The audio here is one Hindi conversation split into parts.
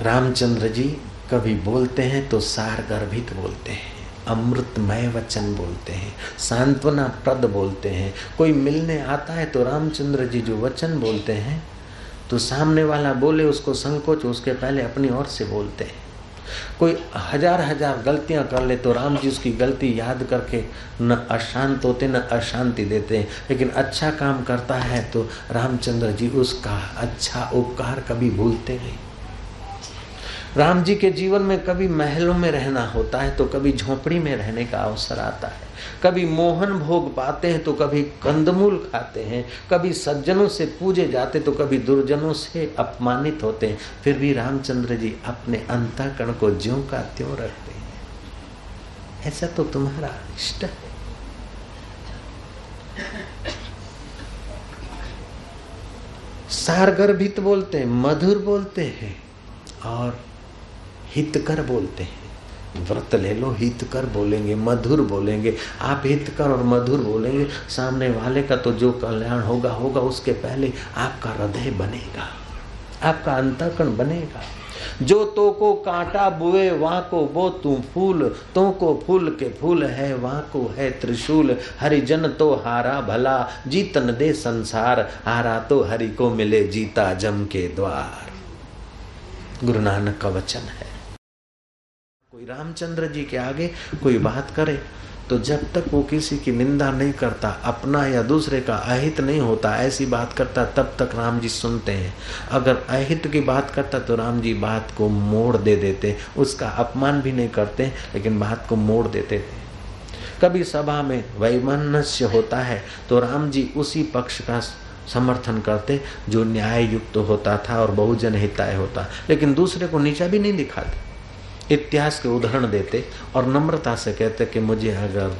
रामचंद्र जी कभी बोलते हैं तो सार गर्भित बोलते हैं, अमृतमय वचन बोलते हैं सांत्वना प्रद बोलते हैं। कोई मिलने आता है तो रामचंद्र जी जो वचन बोलते हैं तो सामने वाला बोले उसको संकोच, उसके पहले अपनी ओर से बोलते हैं। कोई हज़ार हज़ार गलतियाँ कर ले तो राम जी उसकी गलती याद करके न अशांत होते, न अशांति देते हैं। लेकिन अच्छा काम करता है तो रामचंद्र जी उसका अच्छा उपकार कभी भूलते नहीं। राम जी के जीवन में कभी महलों में रहना होता है तो कभी झोपड़ी में रहने का अवसर आता है। कभी मोहन भोग पाते हैं तो कभी कंदमूल खाते हैं। कभी सज्जनों से पूजे जाते तो कभी दुर्जनों से अपमानित होते हैं। फिर भी रामचंद्र जी अपने अंतकरण को ज्यों का त्यों रखते हैं। ऐसा तो तुम्हारा इष्ट है। सारगर्भित बोलते हैं, मधुर बोलते हैं और हितकर बोलते हैं। व्रत ले लो, हितकर बोलेंगे, मधुर बोलेंगे। आप हितकर और मधुर बोलेंगे, सामने वाले का तो जो कल्याण होगा होगा उसके पहले आपका हृदय बनेगा। आपका अंतकरण बनेगा। जो तो को कांटा बुए वहाँ को वो तू फूल तो को फूल के फूल है वहाँ को है त्रिशूल। हरिजन तो हारा भला, जीतन दे संसार। हारा तो हरि को मिले जीता जम के द्वार। गुरु नानक का वचन है। कोई रामचंद्र जी के आगे कोई बात करे तो जब तक वो किसी की निंदा नहीं करता, अपना या दूसरे का अहित नहीं होता, ऐसी बात करता, तब तक राम जी सुनते हैं। अगर अहित की बात करता तो राम जी बात को मोड़ दे देते, उसका अपमान भी नहीं करते, लेकिन बात को मोड़ देते। थे कभी सभा में वैमनस्य होता है तो राम जी उसी पक्ष का समर्थन करते, जो न्याय युक्त होता था और बहुजन हिताय होता। लेकिन दूसरे को नीचा भी नहीं दिखाते। इतिहास के उदाहरण देते और नम्रता से कहते कि मुझे अगर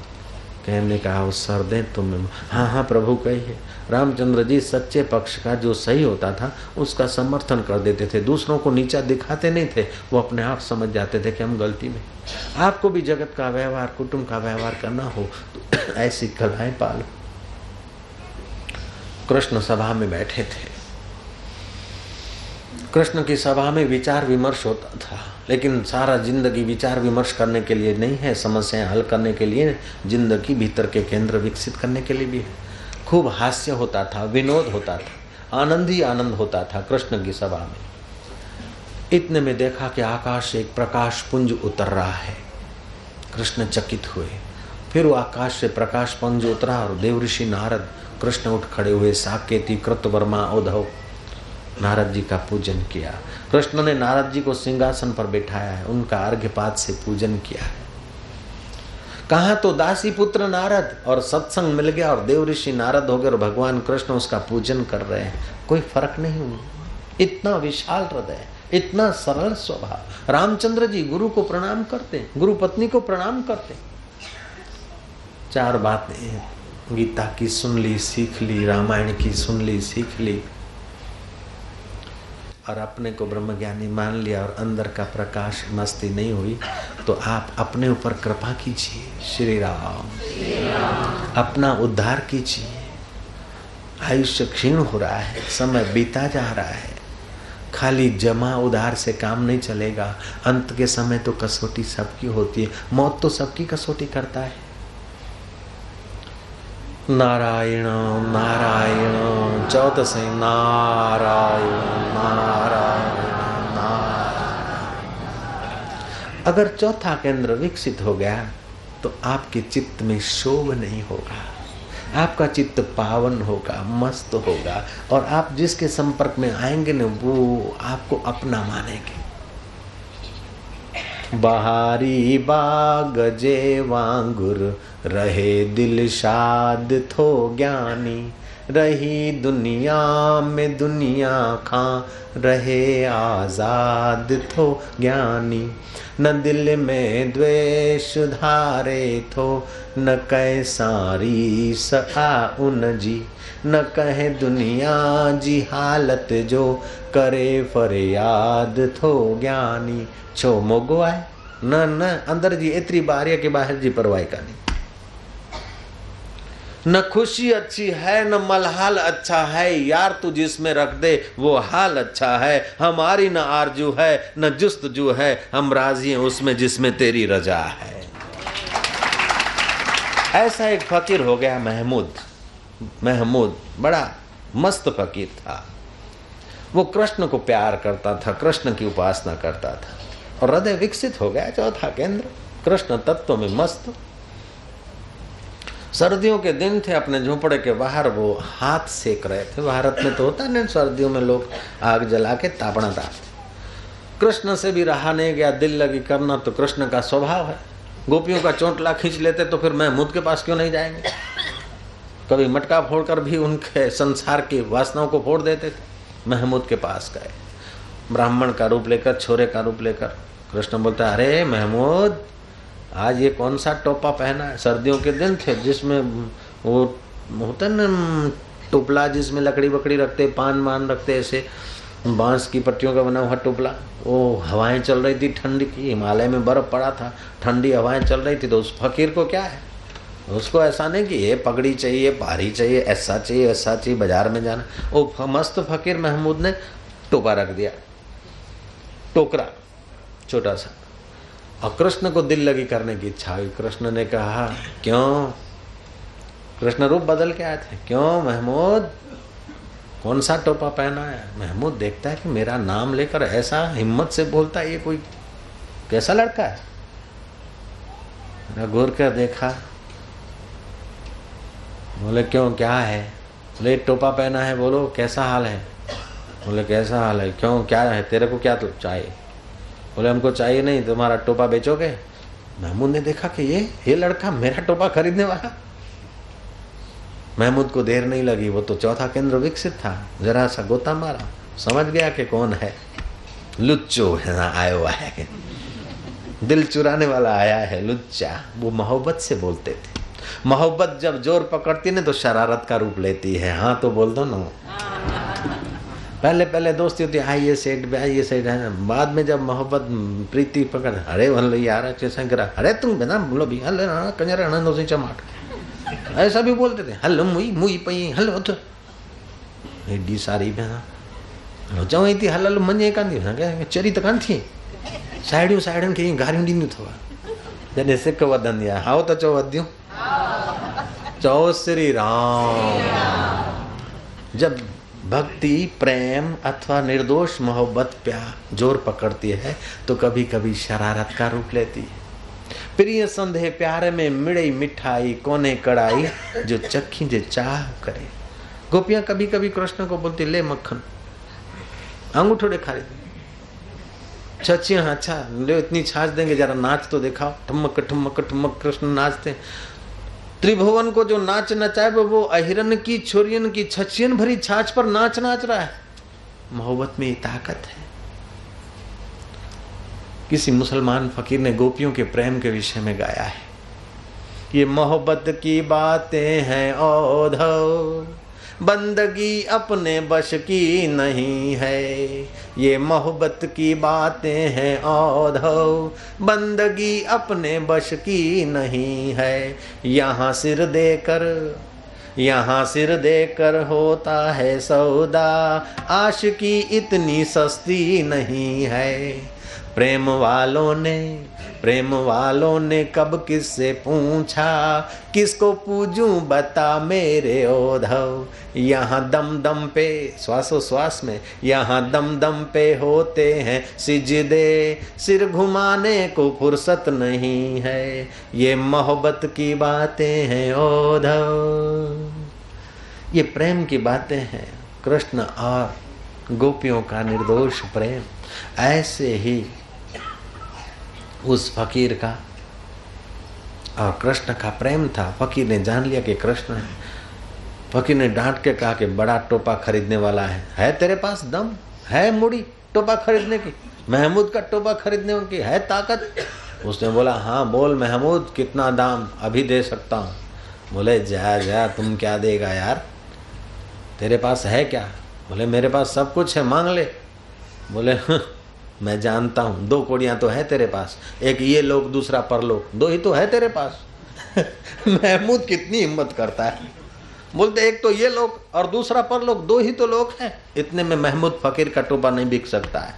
कहने का अवसर दें तो मैं हाँ हाँ प्रभु कहिए। रामचंद्र जी सच्चे पक्ष का जो सही होता था, उसका समर्थन कर देते थे। दूसरों को नीचा दिखाते नहीं थे। वो अपने आप समझ जाते थे कि हम गलती में आपको भी जगत का व्यवहार, कुटुंब का व्यवहार करना हो तो ऐसी कलाएँ पालो। कृष्ण सभा में बैठे थे। कृष्ण की सभा में विचार विमर्श होता था, लेकिन सारा ज़िंदगी विचार विमर्श करने के लिए नहीं है, समस्याएँ हल करने के लिए ज़िंदगी भीतर के केंद्र विकसित करने के लिए भी है। खूब हास्य होता था, विनोद होता था, आनंद ही आनंद होता था कृष्ण की सभा में। इतने में देखा कि आकाश एक प्रकाश पुंज उतर रहा है। कृष्ण चकित हुए। फिर वो आकाश से प्रकाश पुंज उतरा और देवऋषि नारद, कृष्ण उठ खड़े हुए, साकेती, कृतवर्मा, उद्धव नारद जी का पूजन किया। कृष्ण ने नारद जी को सिंहासन पर बैठाया है, उनका अर्घ्यपात से पूजन किया है। कहा तो दासी पुत्र नारद और सत्संग मिल गया और देव ऋषि नारद हो गए और भगवान कृष्ण उसका पूजन कर रहे हैं। कोई फ़र्क नहीं हुआ। इतना विशाल हृदय, इतना सरल स्वभाव। रामचंद्र जी गुरु को प्रणाम करते गुरु पत्नी को प्रणाम करते चार बातें गीता की सुन ली, सीख ली, रामायण की सुन ली, सीख ली। और अपने को ब्रह्मज्ञानी मान लिया और अंदर का प्रकाश मस्ती नहीं हुई तो आप अपने ऊपर कृपा कीजिए। श्री राम। अपना उद्धार कीजिए। आयुष्य क्षीण हो रहा है, समय बीता जा रहा है। खाली जमा उधार से काम नहीं चलेगा। अंत के समय तो कसौटी सबकी होती है। मौत तो सबकी कसौटी करता है। नारायण नारायण चौथ से नारायण नारायण नारायण। अगर चौथा केंद्र विकसित हो गया तो आपके चित्त में शोभ नहीं होगा। आपका चित्त पावन होगा, मस्त होगा, और आप जिसके संपर्क में आएँगे ना, वो आपको अपना मानेंगे। बहारी बाग जे वांगुर, रहे दिल शाद थो ज्ञानी। रही दुनिया में दुनिया खा, रहे आज़ाद थो ज्ञानी। न दिल में द्वेष धारे थो, न कह सारी सखा उन जी। न कहे दुनिया जी हालत जो करे फरियाद, थो ज्ञानी। छो मोगो आहे न न, अंदर जी, एतिरी ॿार की ॿाहिरि जी परवाह कान्हे न खुशी अच्छी है, न मलहाल अच्छा है। यार तू जिसमें रख दे, वो हाल अच्छा है। हमारी न आरज़ू है, न जुस्त जू है। हम राज़ी हैं उसमें जिसमें तेरी रजा है। ऐसा एक फकीर हो गया महमूद। महमूद, बड़ा मस्त फकीर था। वो कृष्ण को प्यार करता था, कृष्ण की उपासना करता था। और हृदय विकसित हो गया, चौथा केंद्र, कृष्ण तत्व में मस्त। सर्दियों के दिन थे अपने झोपड़े के बाहर, वो हाथ सेक रहे थे। भारत में तो होता नहीं, सर्दियों में लोग आग जला के तापना था कृष्ण से भी रहा नहीं गया, दिल लगी करना तो कृष्ण का स्वभाव है। गोपियों का चोटला खींच लेते तो फिर महमूद के पास क्यों नहीं जाएँगे? कभी मटका फोड़कर भी उनके संसार की वासनाओं को फोड़ देते थे। महमूद के पास गए। ब्राह्मण का रूप लेकर, छोरे का रूप लेकर, कृष्ण बोलता, अरे महमूद, आज ये कौन सा टोपा पहना है? सर्दियों के दिन थे जिसमें वो होता न, टोपला जिसमें लकड़ी बकड़ी रखते, पान मान रखते, ऐसे बाँस की पट्टियों का बना हुआ टोपला। वो हवाएँ चल रही थी ठंड की, हिमालय में बर्फ़ पड़ा था, ठंडी हवाएँ चल रही थी तो उस फकीर को क्या है? उसको ऐसा नहीं कि ये पगड़ी चाहिए भारी चाहिए, ऐसा चाहिए ऐसा चाहिए, बाज़ार में जाना। वो मस्त फकीर महमूद ने टोपा रख दिया। टोकरा, छोटा सा। और कृष्ण को दिल लगी करने की इच्छा हुई। कृष्ण ने कहा, क्यों? कृष्ण रूप बदल के आए थे। क्यों महमूद? कौन सा टोपा पहना है महमूद देखता है कि मेरा नाम लेकर ऐसा हिम्मत से बोलता है, ये कोई कैसा लड़का है? घूर कर देखा बोले, क्यों? क्या है? बोले टोपा पहना है, बोलो, कैसा हाल है? बोले, कैसा हाल है? क्यों? क्या है? तेरे को क्या तो चाहिए? बोले, हमको चाहिए नहीं, तुम्हारा टोपा बेचोगे? महमूद ने देखा कि ये ये लड़का मेरा टोपा खरीदने वाला। महमूद को देर नहीं लगी, वो तो चौथा केंद्र विकसित था। जरा सा गोता मारा। समझ गया कि कौन है। लुच्चो है ना आया है। दिल चुराने वाला आया है, लुच्चा। वो मोहब्बत से बोलते थे। मोहब्बत जब ज़ोर पकड़ती ना तो शरारत का रूप लेती है। हाँ तो बोल दो ना। पहले पहले दोस्ती होती है आइए सेठ भी आइए सेठ है। बाद में जब मोहब्बत, प्रीति पकड़, अरे भले यार, अच्छे संकरा अरे, तुम बिना बोलो भी हल कंजर आनंद से चमाट। ऐसा भी बोलते थे हलो मुई मुई पई हलो तो एडी सारी भेण चवई थी हल हल मञे कान थी चरी त कान थी साहेड़ियूं साहेड़ियुनि खे गारियूं ॾींदियूं अथव जॾहिं सिक वधंदी आहे हाओ त चओ वधियूं चओ श्री राम। जब भक्ति, प्रेम अथवा निर्दोष मोहब्बत प्यार ज़ोर पकड़ती है तो कभी कभी शरारत का रूप लेती है। प्रिय संदेह, प्यार में मिड़ई मिठाई, कोने कड़ाई, जो चखी जे चाह करे। गोपियाँ कभी कभी कृष्ण को बोलती, ले मक्खन, अंगूठो दिखाई छचिया अच्छा ले इतनी छाछ देंगे, जरा नाच तो दिखाओ। ठुमक ठुमक ठुमक, कृष्ण नाचते त्रिभुवन को जो नाच नचाए, वो वो अहिरन की, छोरियन की, छछियन भरी छाछ पर नाच नाच रहा है। मोहब्बत में ताकत है। किसी मुसलमान फकीर ने गोपियों के प्रेम के विषय में गाया है। ये मोहब्बत की बातें हैं औधव बंदगी अपने बश की नहीं है। ये मोहब्बत की बातें हैं औधव बंदगी अपने बश की नहीं है। यहाँ सिर देकर, यहाँ सिर देकर होता है सौदा। आश की इतनी सस्ती नहीं है। प्रेम वालों ने, प्रेम वालों ने कब किससे पूछा? किसको पूजूं बता मेरे ओधव यहाँ दम दम पे, श्वासो श्वास में, यहाँ दम दम पे होते हैं सिजदे। सिर घुमाने को फुर्सत नहीं है, ये मोहब्बत की बातें हैं ओधव ये प्रेम की बातें हैं, कृष्ण और गोपियों का निर्दोष प्रेम। ऐसे ही उस फकीर का और कृष्ण का प्रेम था। फकीर ने जान लिया कि कृष्ण है फकीर ने डांट के कहा कि बड़ा टोपा खरीदने वाला है। है तेरे पास दम? है मुड़ी टोपा खरीदने की? महमूद का टोपा खरीदने की है ताकत? उसने बोला हाँ बोल महमूद, कितना दाम? अभी दे सकता हूँ। बोले जया जा, तुम क्या देगा यार? तेरे पास है क्या? बोले, मेरे पास सब कुछ है, मांग ले। बोले मैं जानता हूँ, दो कोड़ियाँ तो है तेरे पास, एक ये लोग दूसरा परलोक, दो ही तो है तेरे पास। महमूद कितनी हिम्मत करता है। बोलते, एक तो ये लोग और दूसरा पर लोग दो ही तो लोग हैं। इतने में महमूद फकीर का टोपा नहीं बिक सकता है।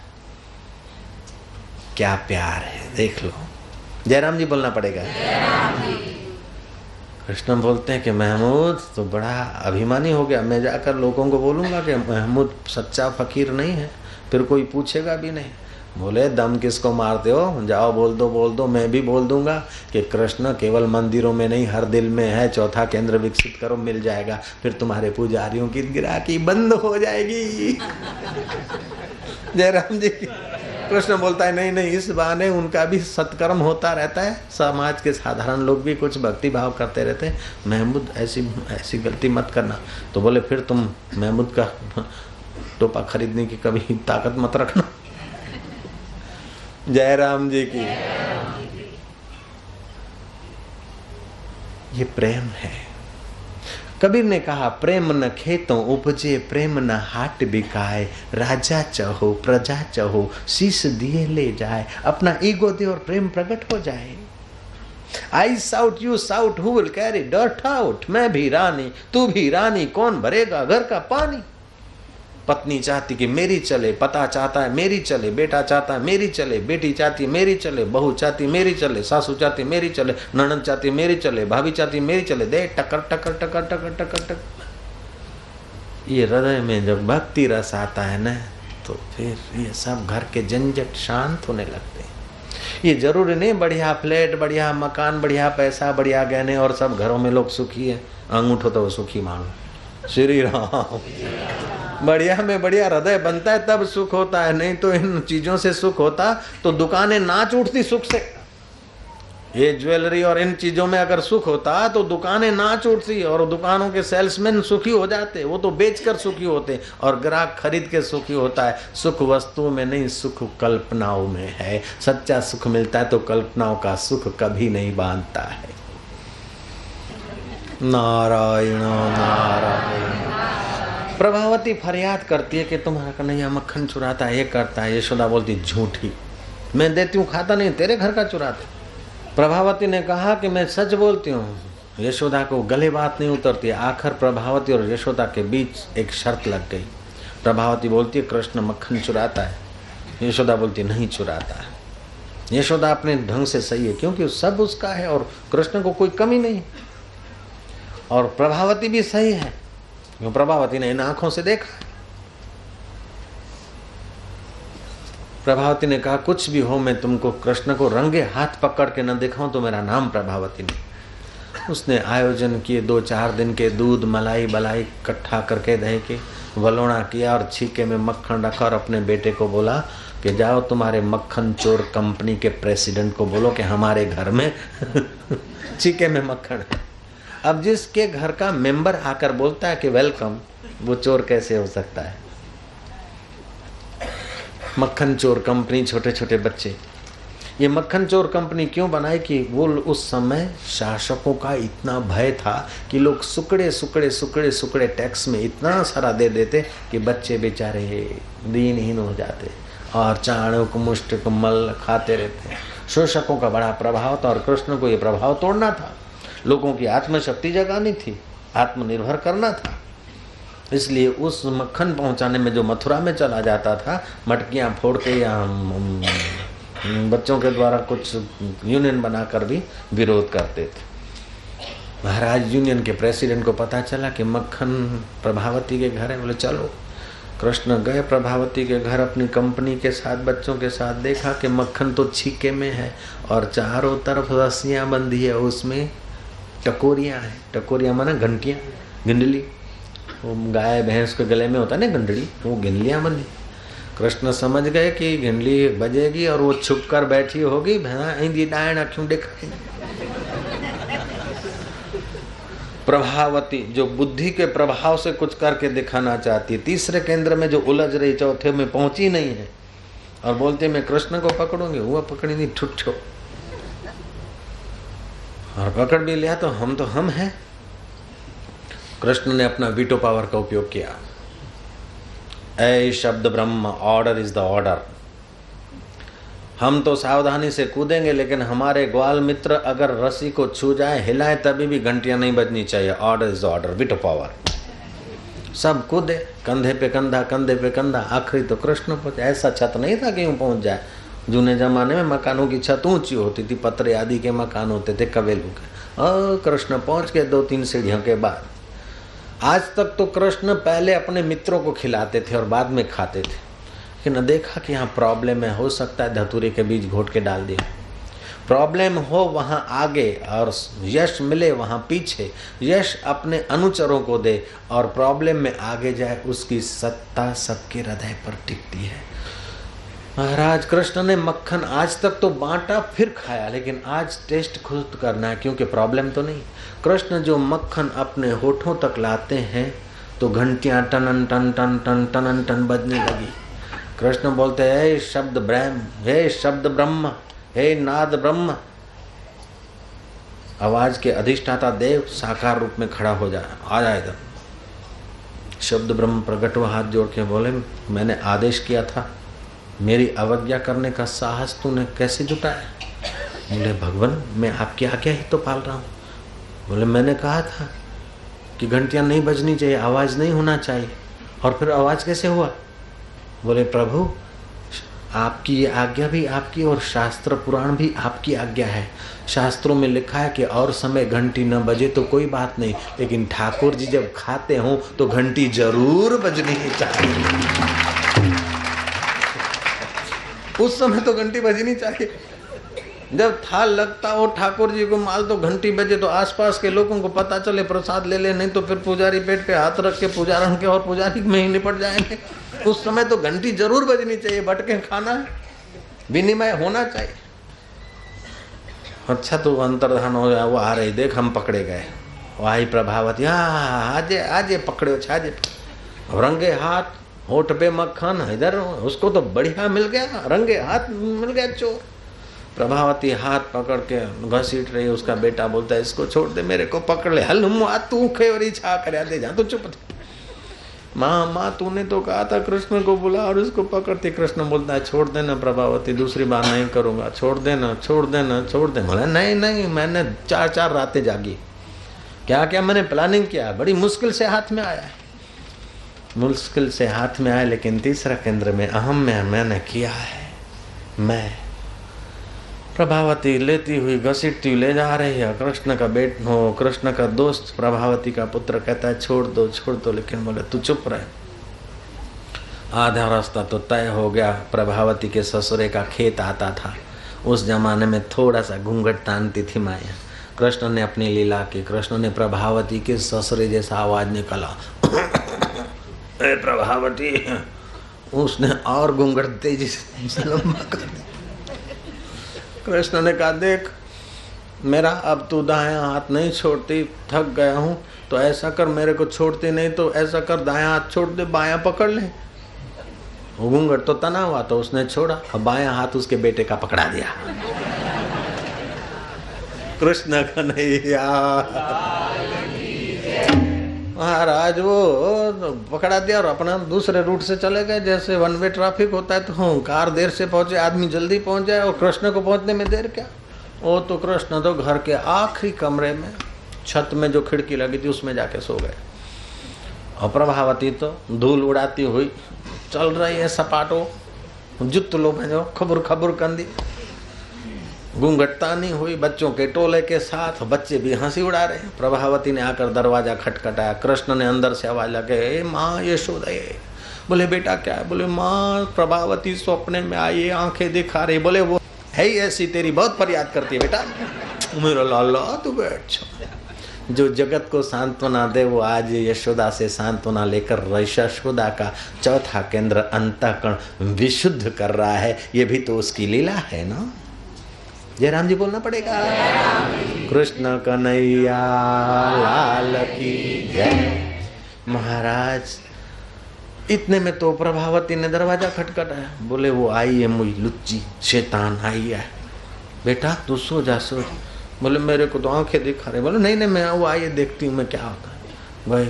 क्या प्यार है, देख लो। जयराम जी बोलना पड़ेगा। कृष्ण बोलते हैं कि महमूद तो बड़ा अभिमानी हो गया। मैं जाकर लोगों को बोलूँगा कि महमूद सच्चा फकीर नहीं है, फिर कोई पूछेगा भी नहीं। बोले, दम किसको मारते हो? जाओ, बोल दो बोल दो, मैं भी बोल दूँगा कि कृष्ण केवल मंदिरों में नहीं, हर दिल में है, चौथा केंद्र विकसित करो, मिल जाएगा, फिर तुम्हारे पुजारियों की गिराकी बंद हो जाएगी। जयराम जी, कृष्ण बोलता है, नहीं नहीं, इस बहाने उनका भी सत्कर्म होता रहता है, समाज के साधारण लोग भी कुछ भक्ति भाव करते रहते हैं। महमूद, ऐसी ऐसी गलती मत करना। तो बोले, फिर तुम महमूद का टोपा खरीदने की कभी ताकत मत रखना। जय राम जी की। ये प्रेम है। कबीर ने कहा, प्रेम न खेतों उपजे, प्रेम न हाट बिकाए। राजा चहो, प्रजा चहो, शीश दिए ले जाए। अपना ईगो दे और प्रेम प्रकट हो जाए। I shout, you shout, who will carry? Dirt out मैं भी रानी, तू भी रानी, कौन भरेगा घर का पानी? पत्नी चाहती कि मेरी चले, पता चाहता है मेरी चले, बेटा चाहता है मेरी चले, बेटी चाहती है मेरी चले, बहू चाहती मेरी चले, सासू चाहती मेरी चले, ननद चाहती मेरी चले, भाभी चाहती मेरी चले, दे, टकर टकर टकर टकर टकर टकर। ये हृदय में जब भक्ति रस आता है ना तो फिर ये सब घर के झंझट शांत होने लगते हैं। ये ज़रूरी नहीं, बढ़िया फ्लैट, बढ़िया मकान, बढ़िया पैसा, बढ़िया गहने, और सब घरों में लोग सुखी है। अंगूठो तो वो सुखी मानो। श्री राम। बढ़िया में बढ़िया हृदय बनता है, तब सुख होता है। नहीं तो इन चीज़ों से सुख होता तो दुकानें नाच उठती सुख से। ये ज्वेलरी और इन चीज़ों में अगर सुख होता तो दुकानें नाच उठती और दुकानों के सेल्समैन सुखी हो जाते। वो तो बेचकर सुखी होते और ग्राहक खरीद के सुखी होता है। सुख वस्तुओं में नहीं, सुख कल्पनाओं में है। सच्चा सुख मिलता है तो कल्पनाओं का सुख कभी नहीं बांधता है। नारायण नारायण। प्रभावती फरियाद करती है कि तुम्हारा कन्हैया मक्खन चुराता है, ये करता है, यशोदा बोलती, झूठी। मैं देती हूँ, खाता नहीं, तेरे घर का चुराते प्रभावती ने कहा कि मैं सच बोलती हूँ। यशोदा को गले बात नहीं उतरती। आखिर प्रभावती और यशोदा के बीच एक शर्त लग गई। प्रभावती बोलती है, कृष्ण मक्खन चुराता है। यशोदा बोलती, नहीं चुराता है। यशोदा अपने ढंग से सही है, क्योंकि सब उसका है और कृष्ण को कोई कमी नहीं। और प्रभावती भी सही है। क्यों प्रभावती ने इन आँखों से देखा? प्रभावती ने कहा, कुछ भी हो, मैं तुमको कृष्ण को रंगे हाथ पकड़ के न दिखाऊँ तो मेरा नाम प्रभावती नहीं। उसने आयोजन किए, दो चार दिन के दूध मलाई बलाई इकट्ठा करके दही के वलोड़ा किया और छीके में मक्खन रखा और अपने बेटे को बोला कि जाओ तुम्हारे मक्खन चोर कंपनी के प्रेसिडेंट को बोलो कि हमारे घर में छीके में मक्खन है। अब जिसके घर का मेंबर आकर बोलता है कि वेलकम, वो चोर कैसे हो सकता है? मक्खन चोर कंपनी छोटे छोटे बच्चे। ये मक्खन चोर कंपनी क्यों बनाई कि वो उस समय शासकों का इतना भय था कि लोग सुकड़े सुकड़े सुकड़े सुकड़े टैक्स में इतना सारा दे देते कि बच्चे बेचारे दीनहीन हो जाते और चाणुक मुष्ट मल खाते रहते। शोषकों का बड़ा प्रभाव था और कृष्ण को ये प्रभाव तोड़ना था। लोगों की आत्मशक्ति जगानी थी, आत्मनिर्भर करना था। इसलिए उस मक्खन पहुँचाने में जो मथुरा में चला जाता था, मटकियाँ फोड़ के या बच्चों के द्वारा कुछ यूनियन बनाकर भी विरोध करते थे। महाराज यूनियन के प्रेसिडेंट को पता चला कि मक्खन प्रभावती के घर है, बोले, चलो, कृष्ण गए प्रभावती के घर अपनी कंपनी के साथ, बच्चों के साथ, देखा कि मक्खन तो छीके में है और चारों तरफ़ रस्सियाँ बंधी है, उसमें टकोरियाँ है। टकोरिया माना घंटिया गिंडली। वो गाय, भैंस के गले में होता है ना गंडली, वो गिंडलियाँ बंदी कृष्ण समझ गए कि गिंडली बजेगी और वो छुप कर बैठी होगी इंदी डायण अखियों दिखाई प्रभावती, जो बुद्धि के प्रभाव से कुछ करके दिखाना चाहती है। तीसरे केंद्र में जो उलझ रही, चौथे में पहुँची नहीं है। और बोलते मैं कृष्ण को पकड़ूँगी। हुआ पकड़ी नहीं, ठुठो और पकड़ भी लिया तो हम तो हम हैं। कृष्ण ने अपना वीटो पावर का उपयोग किया। ए शब्द ब्रह्म ऑर्डर इज़ द ऑर्डर हम तो सावधानी से कूदेंगे, लेकिन हमारे ग्वाल मित्र अगर रस्सी को छू जाए, हिलाए, तभी भी घंटियाँ नहीं बजनी चाहिए। Order is order with power सब कूदे, कंधे पे कंधा, कंधे पे कंधा, आखिरी तो कृष्ण पहुँचे। ऐसा छत नहीं था कि यूँ पहुँच जाए। जूने जमाने में मकानों की छत ऊँची होती थी पत्रे आदि के मकान होते थे कवेलू के और कृष्ण पहुँच गए दो तीन सीढ़ियों के बाद आज तक तो कृष्ण पहले अपने मित्रों को खिलाते थे और बाद में खाते थे लेकिन देखा कि यहाँ प्रॉब्लम है हो सकता है धतूरे के बीज घोट के डाल दिया प्रॉब्लम हो वहाँ आगे और यश मिले वहाँ पीछे यश अपने अनुचरों को दे और प्रॉब्लम में आगे जाए उसकी सत्ता सबके हृदय पर टिकती है महाराज, कृष्ण ने मक्खन आज तक तो बांटा, फिर खाया, लेकिन आज टेस्ट खुद करना है, क्योंकि प्रॉब्लम तो नहीं। कृष्ण जो मक्खन अपने होठों तक लाते हैं तो घंटियाँ टन टन टन टन टन टन बजने लगी। कृष्ण बोलते, हैं शब्द ब्रह्म, हे शब्द ब्रह्म, हे नाद ब्रह्म। आवाज़ के अधिष्ठाता देव साकार रूप में खड़ा हो जाए आ जाए शब्द ब्रह्म प्रकट हुआ, हाथ जोड़ के बोले, मैंने आदेश किया था मेरी अवज्ञा करने का साहस तूने कैसे जुटाया? बोले, भगवान, मैं आपकी आज्ञा ही तो पाल रहा हूँ। बोले, मैंने कहा था कि घंटियाँ नहीं बजनी चाहिए, आवाज़ नहीं होना चाहिए। और फिर आवाज़ कैसे हुआ? बोले, प्रभु, आपकी ये आज्ञा भी आपकी और शास्त्र पुराण भी आपकी आज्ञा है। शास्त्रों में लिखा है कि और समय घंटी न बजे तो कोई बात नहीं, लेकिन ठाकुर जी जब खाते हों तो घंटी ज़रूर बजनी चाहिए। उस समय तो घंटी बजनी चाहिए। जब थाल लगता हो, ठाकुर जी को माल तो घंटी बजे तो आसपास के लोगों को पता चले, प्रसाद ले ले, नहीं तो फिर पुजारी पेट पे हाथ रख के पुजारण के और पुजारी में ही निपट जाएँगे। उस समय तो घंटी ज़रूर बजनी चाहिए बटके खाना। विनिमय होना चाहिए। अच्छा तो अंतर्धान हो गया वो आ रही, देख हम पकड़े गए। वाही प्रभावती हाँ आज आज, पकड़े आज रंगे हाथ होठ पे मक्खन, इधर उसको तो बढ़िया मिल गया, रंगे हाथ मिल गया चोर। प्रभावती हाथ पकड़ के घसीट रही, उसका बेटा बोलता है, इसको छोड़ दे, मेरे को पकड़ ले। हल तू खेवरी छा कर दे जा तो चुप थे। माँ माँ, तूने तो कहा था कृष्ण को बुला और उसको पकड़ते कृष्ण बोलता है, छोड़ देना प्रभावती, दूसरी बार नहीं करूँगा। छोड़ देना छोड़ देना छोड़ देना। बोला, नहीं नहीं, मैंने चार चार रातें जागी। क्या क्या मैंने प्लानिंग किया? बड़ी मुश्किल से हाथ में आया मुश्किल से हाथ में आया लेकिन तीसरा केंद्र में अहम में मैंने किया है। मैं प्रभावती लेती हुई घसीटती ले जा रही है। कृष्ण का बेट हो, कृष्ण का दोस्त, प्रभावती का पुत्र कहता है, छोड़ दो छोड़ दो। लेकिन बोले, तू चुप रहे। आधा रास्ता तो तय हो गया। प्रभावती के ससुरे का खेत आता था। उस जमाने में थोड़ा सा घूंघट तानती थी माया। कृष्ण ने अपनी लीला की, कृष्ण ने प्रभावती के ससुरे जैसा आवाज़ निकाला। प्रभावती, उसने और घूंघट तेज़ी से लंबा कर दिया। कृष्ण ने कहा, देख, मेरा अब तू दाया हाथ नहीं छोड़ती, थक गया हूँ तो ऐसा कर, मेरे को छोड़ती नहीं तो ऐसा कर, दाया हाथ छोड़ दे, बाया पकड़ ले। घूंघट तो तना हुआ तो उसने छोड़ा, अब बाया हाथ उसके बेटे का पकड़ा दिया। कृष्ण कन्हैया महाराज, वो पकड़ा दिया और अपना दूसरे रूट से चले गए। जैसे वन वे ट्रैफ़िक होता है तो हूँ कार देर से पहुँचे, आदमी जल्दी पहुँच जाए और कृष्ण को पहुँचने में देर क्या? वो तो कृष्ण तो घर के आखिरी कमरे में छत में जो खिड़की लगी थी, उसमें जाके सो गए। और प्रभावती तो धूल उड़ाती हुई, चल रही है सपाटो जुत लो में जो खबर खबर कंदी। घूंघटता नहीं हुई, बच्चों के टोले के साथ बच्चे भी हँसी उड़ा रहे हैं। प्रभावती ने आकर दरवाज़ा खटखटाया। कृष्ण ने अंदर से आवाज़ लगे माँ ये शोदे बोले, बेटा क्या है? बोले, माँ, प्रभावती सपने में आई आँखें दिखा रही बोले, वो है ही ऐसी, तेरी बहुत फरियाद करती है, बेटा। मेरा लाला, तू बैठ जो। जगत को सांत्वना दे, वो आज यशोदा से सांत्वना लेकर यशोदा का चौथा केंद्र अंतकरण विशुद्ध कर रहा है। ये भी तो उसकी लीला है ना? जयराम जी बोलना पड़ेगा। कृष्ण कन्हैया, लाल की जय। महाराज, इतने में तो प्रभावती ने दरवाज़ा खटखटाया बोले, वो आई है मुझ लुच्ची, शैतान आई है। बेटा, तू सो जा, सो बोले, मेरे को तो आँखें दिखा रहे बोले, नहीं नहीं, मैं वो आई देखती हूँ मैं क्या होता है। भाई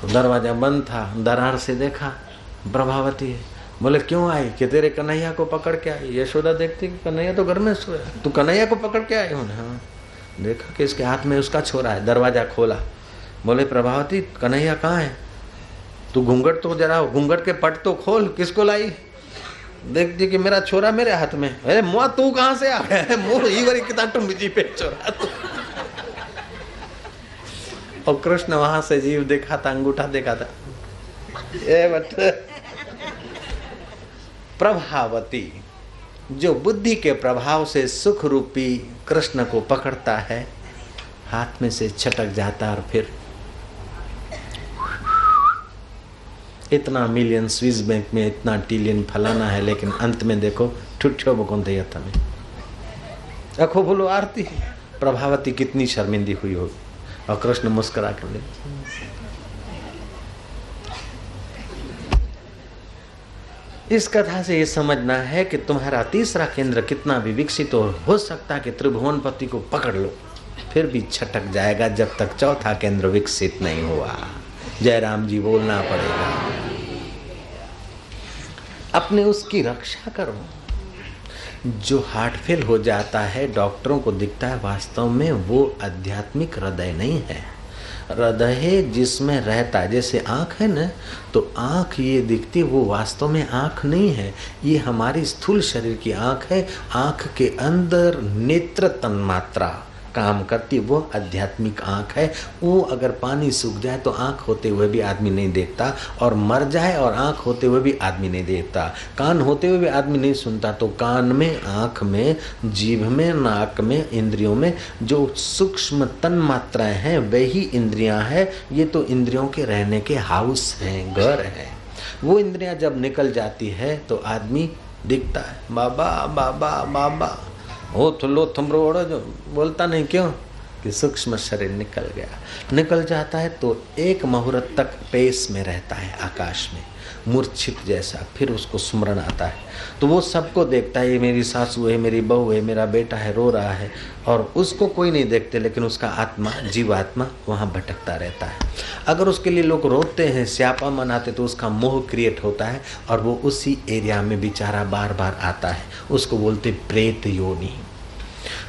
तो दरवाज़ा बंद था दरार से देखा, प्रभावती है। बोले, क्यों आई? कि तेरे कन्हैया को पकड़ के आई? यशोदा देखती कि कन्हैया तो घर में सोया? तू कन्हैया को पकड़ के आई? हो हाँ। देखा कि इसके हाथ में उसका छोरा है, दरवाज़ा खोला। बोले, प्रभावती, कन्हैया कहाँ है? तू घूंघट तो जरा, घूंघट के पट तो खोल, किसको लाई? देखती कि मेरा छोरा मेरे हाथ में अरे, मुआ, तू कहाँ से आ गया? मुँह ही वरी कितना तुम जी पे छोरा तू। और कृष्ण वहाँ से जीव देखा था अंगूठा देखा था ए, बट प्रभावती, जो बुद्धि के प्रभाव से सुख रूपी कृष्ण को पकड़ता है, हाथ में से छटक जाता और फिर इतना मिलियन स्विस बैंक में इतना टिलियन फलाना है, लेकिन अंत में देखो ठुठ्ठो बकौंते में। अखो बोलो आरती। प्रभावती कितनी शर्मिंदी हुई होगी। और कृष्ण मुस्करा कर ले इस कथा से ये समझना है कि तुम्हारा तीसरा केंद्र कितना भी विकसित हो हो सकता कि त्रिभुवन पति को पकड़ लो। फिर भी छटक जाएगा जब तक चौथा केंद्र विकसित नहीं हुआ। जयराम जी, बोलना पड़ेगा। अपने उसकी रक्षा करो। जो हार्ट फेल हो जाता है, डॉक्टरों को दिखता है, वास्तव में वो आध्यात्मिक हृदय नहीं है। हृदय जिसमें रहता है। जैसे आँख है ना तो आँख ये दिखती, वो वास्तव में आँख नहीं है। ये हमारी स्थूल शरीर की आँख है। आँख के अंदर नेत्र तन्मात्रा। काम करती, वो आध्यात्मिक आँख है। वो अगर पानी सूख जाए तो आँख होते हुए भी आदमी नहीं देखता, और मर जाए और आँख होते हुए भी आदमी नहीं देखता। कान होते हुए भी आदमी नहीं सुनता तो कान में, आँख में, जीभ में, नाक में, इंद्रियों में जो सूक्ष्म तन मात्राएँ हैं, वही इंद्रियाँ हैं। ये तो इंद्रियों के रहने के हाउस हैं, घर हैं। वो इंद्रियाँ जब निकल जाती है तो आदमी दिखता है, बाबा बाबा बाबा। हो थुल्लो थुमरो जो बोलता नहीं क्यों? कि सूक्ष्म शरीर निकल गया। निकल जाता है तो एक मुहूर्त तक पेस में रहता है आकाश में। मूर्छित जैसा, फिर उसको स्मरण आता है। तो वो सबको देखता है, ये मेरी सासू है, मेरी बहू है, मेरा बेटा है, रो रहा है। और उसको कोई नहीं देखते, लेकिन उसका आत्मा, जीवात्मा वहाँ भटकता रहता है। अगर उसके लिए लोग रोते हैं, स्यापा मनाते तो उसका मोह क्रिएट होता है और वो उसी एरिया में बेचारा बार बार आता है। उसको बोलते प्रेत योनि।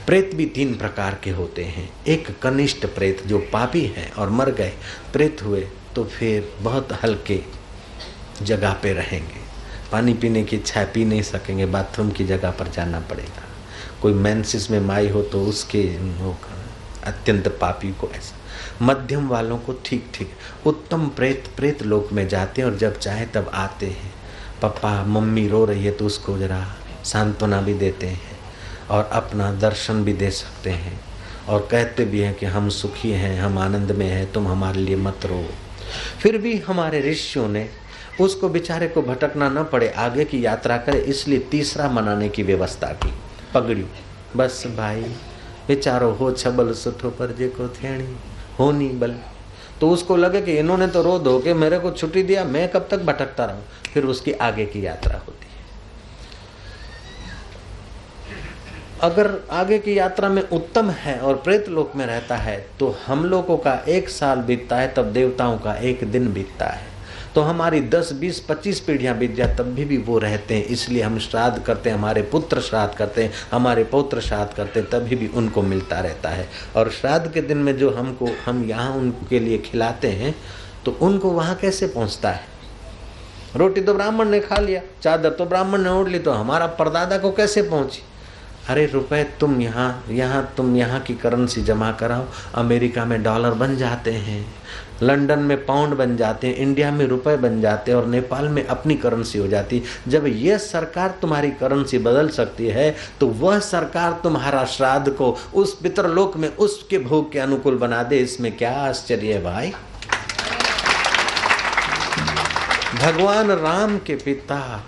प्रेत भी तीन प्रकार के होते हैं। एक कनिष्ठ प्रेत जो पापी हैं और मर गए, प्रेत हुए तो फिर बहुत हल्के जगह पे रहेंगे। पानी पीने की इच्छा पी नहीं सकेंगे, बाथरूम की जगह पर जाना पड़ेगा। कोई मैंसिस में माई हो तो उसके अत्यंत पापी को ऐसा। मध्यम वालों को ठीक ठीक, उत्तम प्रेत प्रेत लोक में जाते हैं और जब चाहे तब आते हैं। पापा, मम्मी रो रही है तो उसको जरा सांत्वना भी देते हैं और अपना दर्शन भी दे सकते हैं और कहते भी हैं कि हम सुखी हैं, हम आनंद में हैं, तुम हमारे लिए मत रो। फिर भी हमारे ऋषियों ने उसको बेचारे को भटकना न पड़े, आगे की यात्रा करे, इसलिए तीसरा मनाने की व्यवस्था की। पगड़ी बस भाई, बेचारो हो छबल सुठो पर जे को थेणी होनी बल। तो उसको लगे कि इन्होंने तो रो धो के मेरे को छुट्टी दिया, मैं कब तक भटकता रहूँ? फिर उसकी आगे की यात्रा होती। है अगर आगे की यात्रा में उत्तम है और प्रेत लोक में रहता है तो हम लोगों का एक साल बीतता है, तब देवताओं का एक दिन बीतता है। तो हमारी 10, 20, 25 पीढ़ियाँ बीत जाए तब भी भी वो रहते हैं। इसलिए हम श्राद्ध करते हैं हमारे पुत्र श्राद्ध करते हैं हमारे पौत्र श्राद्ध करते हैं तभी भी उनको मिलता रहता है। और श्राद्ध के दिन में जो हमको हम यहाँ उनके लिए खिलाते हैं तो उनको वहाँ कैसे पहुँचता है? रोटी तो ब्राह्मण ने खा लिया चादर तो ब्राह्मण ने ओढ़ ली तो हमारा परदादा को कैसे पहुँची? अरे रुपए तुम यहाँ यहाँ तुम यहाँ की करेंसी जमा कराओ अमेरिका में डॉलर बन जाते हैं। लंदन में पाउंड बन जाते हैं, इंडिया में रुपए बन जाते हैं और नेपाल में अपनी करेंसी हो जाती जब यह सरकार तुम्हारी करेंसी बदल सकती है तो वह सरकार तुम्हारा श्राद्ध को उस पितरलोक में उसके भोग के अनुकूल बना दे। इसमें क्या आश्चर्य है भाई? भगवान राम के पिता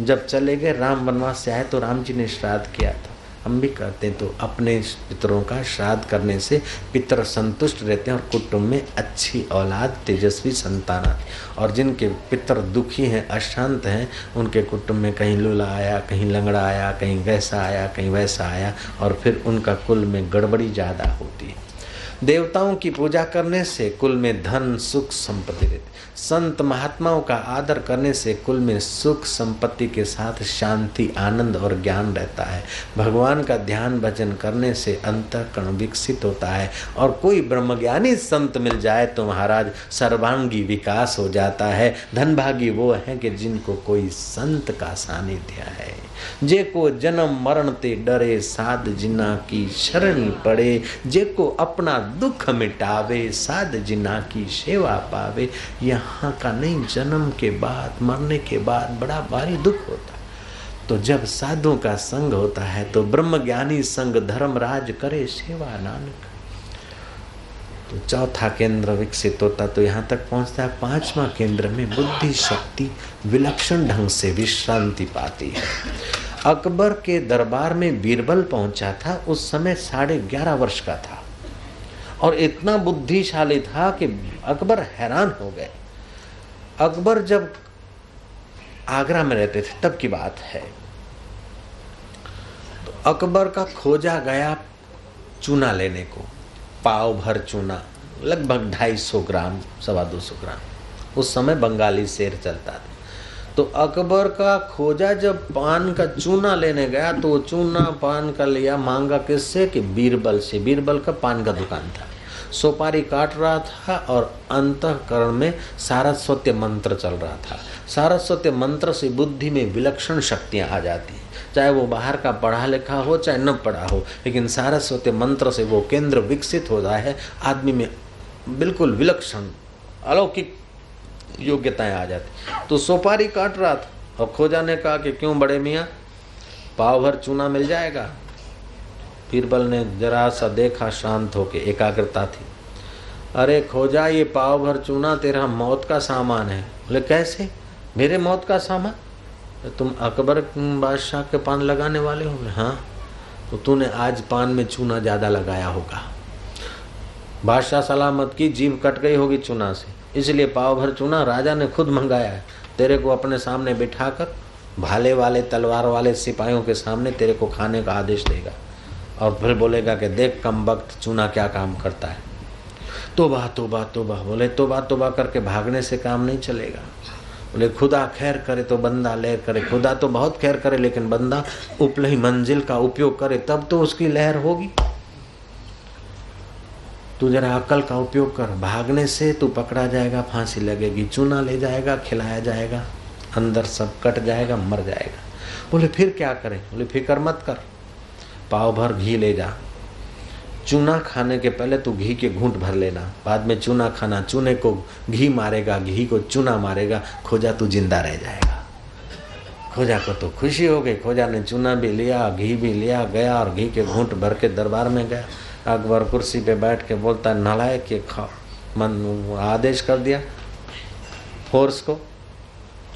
जब चले गए, राम वनवास से आए तो राम जी ने श्राद्ध किया था। हम भी करते हैं तो अपने पितरों का श्राद्ध करने से पितर संतुष्ट रहते हैं और कुटुंब में अच्छी औलाद, तेजस्वी संतान आती और जिनके पितर दुखी हैं, अशांत हैं, उनके कुटुंब में कहीं लूला आया, कहीं लंगड़ा आया, कहीं वैसा आया, कहीं वैसा आया, और फिर उनका कुल में गड़बड़ी ज़्यादा होती है। देवताओं की पूजा करने से कुल में धन, सुख, संपत्ति रहती संत महात्माओं का आदर करने से कुल में सुख, संपत्ति के साथ शांति, आनंद और ज्ञान रहता है। भगवान का ध्यान भजन करने से अंतकरण विकसित होता है और कोई ब्रह्मज्ञानी संत मिल जाए तो महाराज सर्वांगी विकास हो जाता है। धनभागी वो है कि जिनको कोई संत का सानिध्य है। जे को जन्म मरण ते डरे साध जिना की शरणी पड़े जे को अपना दुख मिटावे, साध जिना की सेवा पावे। यहाँ का नहीं, जन्म के बाद, मरने के बाद बड़ा भारी दुख होता। तो जब साधुओं का संग होता है तो ब्रह्म ज्ञानी संग धर्म राज करे सेवा नानक। तो चौथा केंद्र विकसित होता तो यहाँ तक पहुँचता है। पांचवा केंद्र में बुद्धि शक्ति विलक्षण ढंग से विश्रांति पाती है। अकबर के दरबार में बीरबल पहुँचा था, उस समय साढ़े ग्यारह वर्ष का था। और इतना बुद्धिशाली था कि अकबर हैरान हो गए। अकबर जब आगरा में रहते थे, तब की बात है। तो अकबर का खोजा गया चूना लेने को। पाव भर चूना, लगभग ढाई सौ ग्राम, सवा दो सौ ग्राम। उस समय बंगाली शेर चलता था। तो अकबर का खोजा जब पान का चूना लेने गया तो चूना पान का लिया मांगा किससे? कि बीरबल से। बीरबल का पान का दुकान था। सोपारी काट रहा था और अंतकरण में सारस्वत्य मंत्र चल रहा था। सारस्वत्य मंत्र से बुद्धि में विलक्षण शक्तियाँ आ जाती हैं। चाहे वो बाहर का पढ़ा लिखा हो, चाहे न पढ़ा हो, लेकिन सारस्वत्य मंत्र से वो केंद्र विकसित हो रहा है। आदमी में बिल्कुल विलक्षण, अलौकिक योग्यताएँ आ जाती तो सोपारी काट रहा था और खोजा ने कहा कि क्यों बड़े मियाँ? पाव भर चूना मिल जाएगा। बीरबल ने जरा सा देखा, शांत होके एकाग्रता थी। अरे, खोजा ये पाव भर चूना, तेरा मौत का सामान है। बोले, कैसे? मेरे मौत का सामान? तो तुम अकबर बादशाह के पान लगाने वाले हो? हाँ। तो तूने आज पान में चूना ज़्यादा लगाया होगा। बादशाह सलामत की जीव कट गई होगी चूना से। इसलिए पाव भर चूना राजा ने खुद मंगाया है। तेरे को अपने सामने बिठाकर भाले वाले, तलवार वाले सिपाहियों के सामने तेरे को खाने का आदेश देगा। और फिर बोलेगा कि देख कम वक्त चूना क्या काम करता है। तोबा तोबा तोबा, बोले, तोबा तोबा करके भागने से काम नहीं चलेगा। बोले, खुदा खैर करे तो बंदा लहर करे। खुदा तो बहुत खैर करे, लेकिन बंदा उपलही मंजिल का उपयोग करे, तब तो उसकी लहर होगी। तू जरा अकल का उपयोग कर। भागने से तू पकड़ा जाएगा, फांसी लगेगी। चूना ले जाएगा, खिलाया जाएगा। अंदर सब कट जाएगा, मर जाएगा। बोले, फिर क्या करें? बोले, फ़िक्र मत कर। पाव भर घी ले जा। चूना खाने के पहले तू घी के घूंट भर लेना। बाद में चूना खाना, चूने को घी मारेगा, घी को चूना मारेगा, खोजा तू ज़िंदा रह जाएगा। खोजा को तो खुशी हो गई। खोजा ने चूना भी लिया, घी भी लिया, गया और घी के घूंट भर के दरबार में गया। अकबर कुर्सी पे बैठ के बोलता नलायक के खा मन आदेश कर दिया। फोर्स को,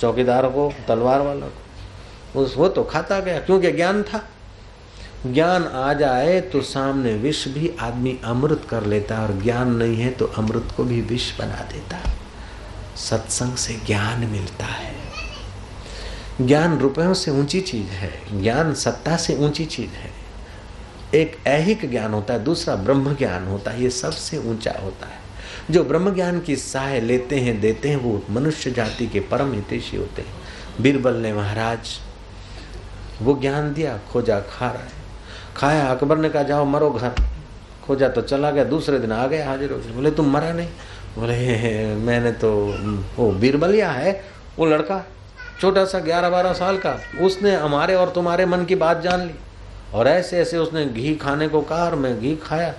चौकीदार को, तलवार वालों को। उस वो तो खाता गया, क्योंकि ज्ञान था। ज्ञान आ जाए तो सामने विष भी आदमी अमृत कर लेता है, और ज्ञान नहीं है तो अमृत को भी विष बना देता सत्संग से ज्ञान मिलता है। ज्ञान रुपयों से ऊँची चीज़ है, ज्ञान सत्ता से ऊँची चीज़ है। एक ऐहिक ज्ञान होता है, दूसरा ब्रह्म ज्ञान होता है, ये सबसे ऊँचा होता है। जो ब्रह्म ज्ञान की सहाय लेते हैं, देते हैं, वो मनुष्य जाति के परम हितेशी होते हैं। बीरबल ने महाराज, वो ज्ञान दिया, खोजा, खा रहा है। खाया, अकबर ने कहा, जाओ, मरो घर। खोजा तो चला गया, दूसरे दिन आ गया हाजिर बोले, तुम मरा नहीं? बोले, मैंने तो वो बीरबलिया है, वो लड़का, छोटा सा ग्यारह बारह साल का, उसने हमारे और तुम्हारे मन की बात जान ली। और ऐसे ऐसे उसने घी खाने को कहा और मैं घी खाया।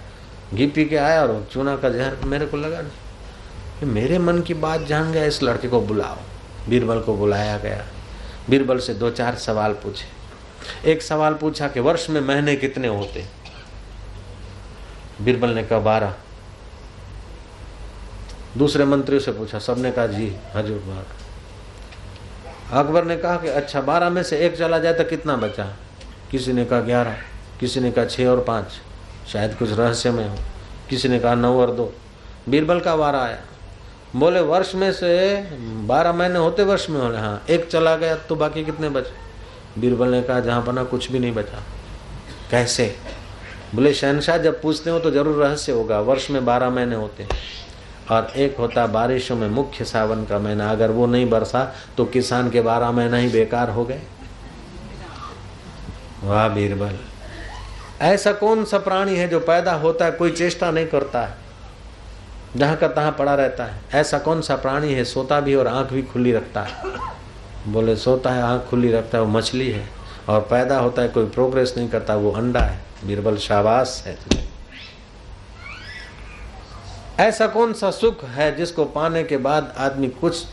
घी पी के आया और चूना का जहर मेरे को लगा नहीं। मेरे मन की बात जान गया, इस लड़के को बुलाओ। बीरबल को बुलाया गया। बीरबल से दो चार सवाल पूछे। एक सवाल पूछा कि वर्ष में महीने कितने होते? बीरबल ने कहा, बारह। दूसरे मंत्रियों से पूछा, सबने कहा, जी, हजूर अकबर ने कहा कि अच्छा बारह में से एक चला जाए तो कितना बचा? किसी ने कहा, ग्यारह। किसी ने कहा छः और पाँच। शायद कुछ रहस्य में हो। किसी ने कहा, नौ और दो। बीरबल का वारा आया। बोले, वर्ष में से बारह महीने होते वर्ष में होने हाँ एक चला गया तो बाकी कितने बचे? बीरबल ने कहा, जहाँ पना कुछ भी नहीं बचा। कैसे? बोले, शहनशाह, जब पूछते हो तो ज़रूर रहस्य होगा। वर्ष में बारह महीने होते हैं और एक होता बारिशों में मुख्य सावन का महीना। अगर वो नहीं बरसा तो किसान के बारह महीना ही बेकार हो गए। वाह, बीरबल। ऐसा कौन सा प्राणी है जो पैदा होता है, कोई चेष्टा नहीं करता है? जहाँ का तहां पड़ा रहता है। ऐसा कौन सा प्राणी है, सोता भी और आँख भी खुली रखता है? बोले, सोता है, आँख खुली रखता है, वो मछली है। और पैदा होता है, कोई प्रोग्रेस नहीं करता, वो अंडा है। बीरबल, शाबाश है तुझे। ऐसा कौन सा सुख है जिसको पाने के बाद आदमी कुछ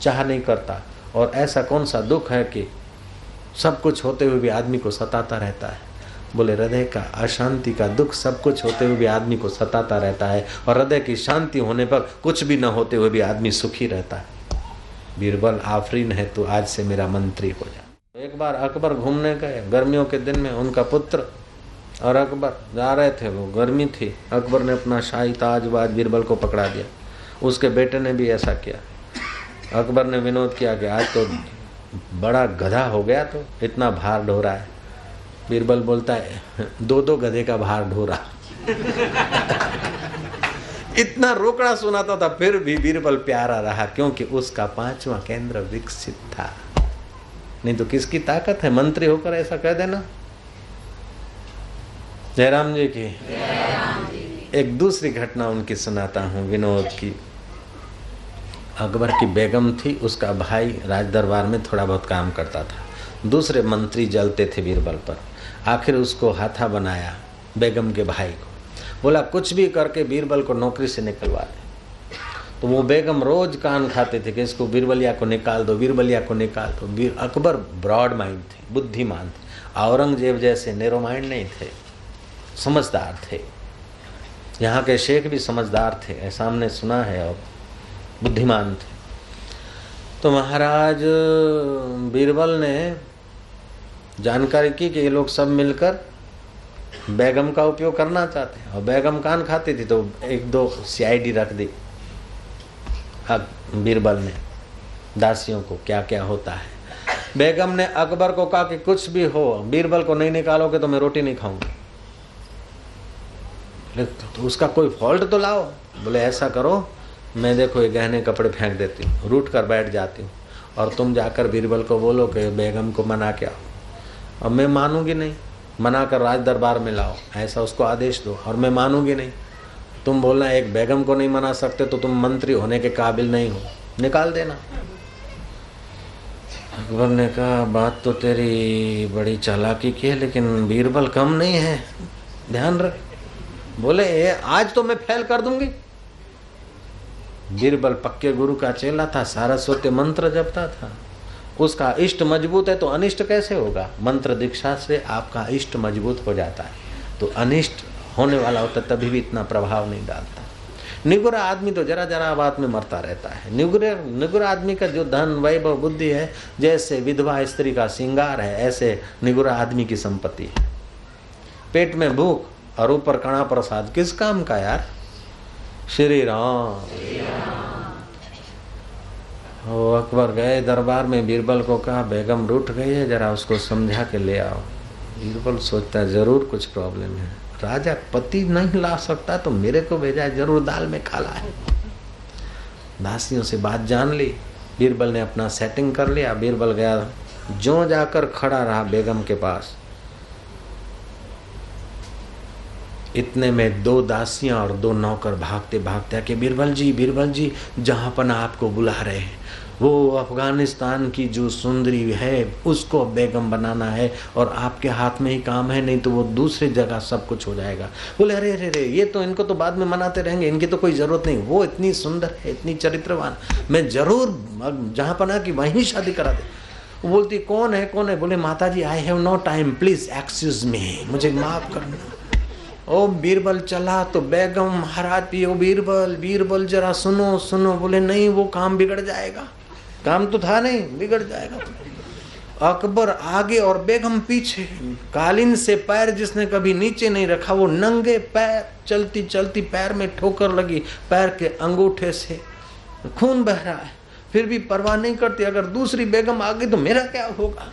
चाह नहीं करता? और ऐसा कौन सा दुख है कि सब कुछ होते हुए भी आदमी को सताता रहता है? बोले, हृदय का अशांति का दुख सब कुछ होते हुए भी आदमी को सताता रहता है। और हृदय की शांति होने पर कुछ भी न होते हुए भी आदमी सुखी रहता है। बीरबल आफरीन है तो आज से मेरा मंत्री हो जा। एक बार अकबर घूमने गए, गर्मियों के दिन में उनका पुत्र और अकबर जा रहे थे, वो गर्मी थी। अकबर ने अपना शाही ताज वाज बीरबल को पकड़ा दिया। उसके बेटे ने भी ऐसा किया। अकबर ने विनोद किया कि आज तो बड़ा गधा हो गया तो इतना भार ढो रहा है। बीरबल बोलता है दो दो गधे का भार ढो रहा इतना रोकड़ा सुनाता था, फिर भी बीरबल प्यारा रहा, क्योंकि उसका पांचवा केंद्र विकसित था। नहीं तो किसकी ताकत है? मंत्री होकर ऐसा कह देना। जयराम जी की। एक दूसरी घटना उनकी सुनाता हूँ, विनोद की। अकबर की बेगम थी, उसका भाई राज दरबार में थोड़ा बहुत काम करता था। दूसरे मंत्री जलते थे बीरबल पर। आखिर उसको हाथा बनाया बेगम के भाई को। बोला, कुछ भी करके बीरबल को नौकरी से निकलवा दे। तो वो बेगम रोज कान खाते थे कि इसको बीरबलिया को निकाल दो, बीरबलिया को निकाल दो। बीर अकबर ब्रॉड माइंड थे, बुद्धिमान थे। औरंगज़ेब जैसे नेरो माइंड नहीं थे, समझदार थे। यहाँ के शेख भी समझदार थे ऐसा हमने सुना है और बुद्धिमान थे। तो महाराज, बीरबल ने जानकारी की कि ये लोग सब मिलकर बेगम का उपयोग करना चाहते हैं। और बैगम कान खाती थी तो एक दो सीआईडी रख दी। बीरबल ने, दासियों को क्या क्या होता है। बेगम ने अकबर को कहा कि कुछ भी हो, बीरबल को नहीं निकालोगे तो मैं रोटी नहीं खाऊँगी। तो उसका कोई फॉल्ट तो लाओ। बोले, ऐसा करो, मैं देखो ये गहने कपड़े फेंक देती हूँ, रूट कर बैठ जाती हूँ। और तुम जाकर बीरबल को बोलो कि बेगम को मना के आओ। अब मैं मानूँगी नहीं। मना कर राज दरबार में लाओ, ऐसा उसको आदेश दो। और मैं मानूँगी नहीं। तुम बोलना, एक बेगम को नहीं मना सकते तो तुम मंत्री होने के काबिल नहीं हो। निकाल देना। अकबर ने कहा, बात तो तेरी बड़ी चालाकी की है, लेकिन बीरबल कम नहीं है। ध्यान रख। बोले आज तो मैं फैल कर दूँगी। बीरबल पक्के गुरु का चेला था सारस्वती मंत्र जपता था। उसका इष्ट मज़बूत है तो अनिष्ट कैसे होगा? मंत्र दीक्षा से आपका इष्ट मज़बूत हो जाता है। तो अनिष्ट होने वाला होता तभी भी इतना प्रभाव नहीं डालता। निगुरा आदमी तो जरा जरा बात में मरता रहता है। निगुरे, निगुरा आदमी का जो धन, वैभव, बुद्धि है, जैसे विधवा स्त्री का श्रृंगार है, ऐसे निगुरा आदमी की संपत्ति है। पेट में भूख और ऊपर कणा प्रसाद किस काम का यार? श्री राम। वो अकबर गए दरबार में, बीरबल को कहा, बेगम रूठ गई है, जरा उसको समझा के ले आओ। बीरबल सोचता है, ज़रूर कुछ प्रॉब्लम है। राजा पति नहीं ला सकता तो मेरे को भेजा है, ज़रूर दाल में खाला है। दासियों से बात जान ली। बीरबल ने अपना सेटिंग कर लिया। बीरबल गया जो जाकर खड़ा रहा बेगम के पास। इतने में दो दासियाँ और दो नौकर भागते भागते आके, बीरबल जी बीरबल जी, जहाँ पर आपको बुला रहे हैं वो अफ़गानिस्तान की जो सुंदरी है, उसको बेगम बनाना है और आपके हाथ में ही काम है, नहीं तो वो दूसरी जगह सब कुछ हो जाएगा। बोले, अरे अरे अरे, ये तो इनको तो बाद में मनाते रहेंगे, इनकी तो कोई ज़रूरत नहीं। वो इतनी सुंदर है, इतनी चरित्रवान। मैं ज़रूर जहाँ पना कि वहीं शादी करा दे। वो बोलती, कौन है कौन है? बोले माता जी I have no time please excuse me मुझे माफ़ करना। ओ बीरबल, चला तो बेगम महाराज पियो बीरबल बीरबल, जरा सुनो सुनो। बोले, नहीं, वो काम बिगड़ जाएगा। काम तो था नहीं, बिगड़ जाएगा। अकबर आगे और बेगम पीछे। कालीन से पैर जिसने कभी नीचे नहीं रखा, वो नंगे पैर चलती चलती पैर में ठोकर लगी, पैर के अंगूठे से। खून बह रहा है, फिर भी परवाह नहीं करती। अगर दूसरी बेगम आ गई तो मेरा क्या होगा?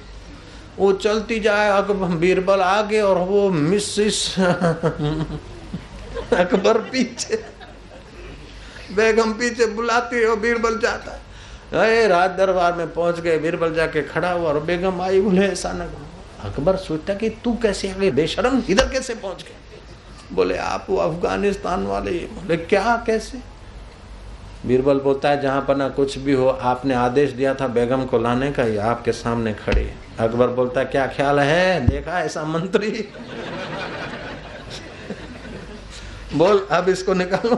वो चलती जाए, अकबर बीरबल आगे और वो मिसिस अकबर पीछे। बेगम पीछे बुलाती है बीरबल जाता है। अरे राज दरबार में पहुँच गए, बीरबल जाके खड़ा हुआ और बेगम आई बोले ऐसा न अकबर सोचता कि तू कैसे आ गए बेशरम इधर कैसे पहुँच गए बोले, आप वो अफ़गानिस्तान वाले बोले, क्या? कैसे? बीरबल बोलता है, जहाँ पर ना कुछ भी हो, आपने आदेश दिया था बेगम को लाने का, ये आपके सामने खड़े अकबर बोलता है, क्या ख्याल है? देखा ऐसा मंत्री? बोल, अब इसको निकालो,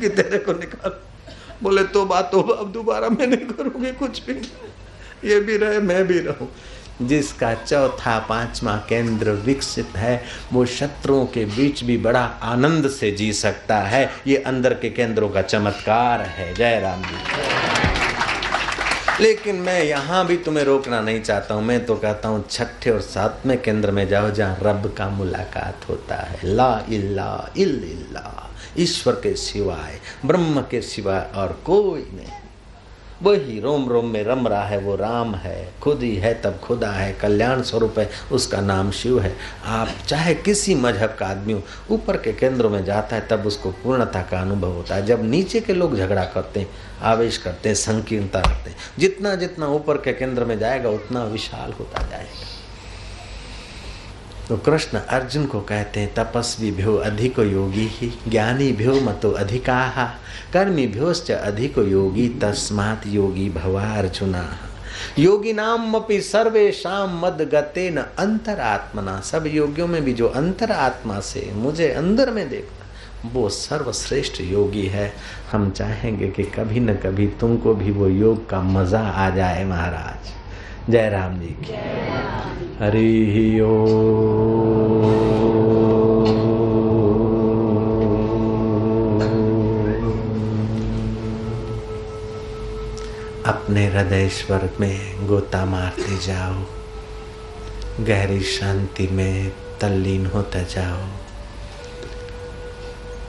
कि तेरे को निकालो। बोले तो बात तो अब दोबारा मैं नहीं करूँगी कुछ भी। ये भी रहे, मैं भी रहूँ। जिसका चौथा, पांचवा केंद्र विकसित है, वो शत्रुओं के बीच भी बड़ा आनंद से जी सकता है। ये अंदर के केंद्रों का चमत्कार है। जय राम जी। लेकिन मैं यहाँ भी तुम्हें रोकना नहीं चाहता हूँ। मैं तो कहता हूँ, छठे और सातवें केंद्र में जाओ जहाँ रब का मुलाकात होता है। ला इल्ला इल्ला ईश्वर के सिवाय, ब्रह्म के सिवाय और कोई नहीं। वही रोम रोम में रम रहा है, वो राम है, खुद ही है, तब खुदा है, कल्याण स्वरूप है, उसका नाम शिव है। आप चाहे किसी मज़हब का आदमी हो, ऊपर के केंद्रों में जाता है, तब उसको पूर्णता का अनुभव होता है। जब नीचे के लोग झगड़ा करते हैं, आवेश करते हैं, संकीर्णता रखते हैं, जितना जितना ऊपर के केंद्र में जाएगा, उतना विशाल होता जाएगा। तो कृष्ण अर्जुन को कहते हैं, तपस्वी भ्यो अधिक योगी ही, ज्ञानी भ्यो मतो अधिका, कर्मी भ्योश्च अधिक योगी तस्मात योगी भवा अर्जुना। योगी नाम अपनी सर्वेशम मद गते न अंतरात्मना। सब योगियों में भी जो अंतर आत्मा से मुझे अंदर में देखता वो सर्वश्रेष्ठ योगी है। हम चाहेंगे कि कभी न कभी तुमको भी वो योग का मज़ा आ जाए महाराज। जय राम जी की। हरि ओ। अपने हृदय स्वर में गोता मारते जाओ। गहरी शांति में तल्लीन होता जाओ।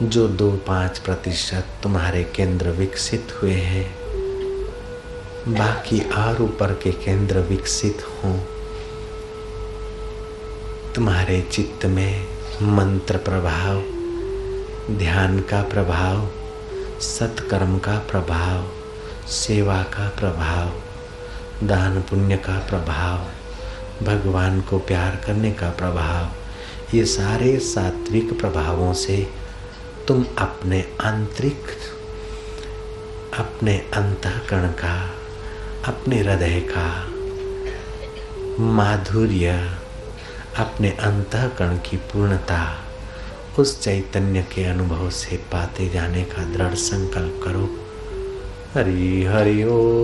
जो दो पाँच प्रतिशत तुम्हारे केंद्र विकसित हुए हैं बाकी और ऊपर के केंद्र विकसित हों। तुम्हारे चित्त में मंत्र प्रभाव, ध्यान का प्रभाव, सत्कर्म का प्रभाव, सेवा का प्रभाव, दान पुण्य का प्रभाव, भगवान को प्यार करने का प्रभाव, ये सारे सात्विक प्रभावों से तुम अपने आंतरिक, अपने अंतकरण का अपने हृदय का माधुर्य, अपने अंतकरण की पूर्णता, उस चैतन्य के अनुभव से पाते जाने का दृढ़ संकल्प करो। हरि हरि ओ।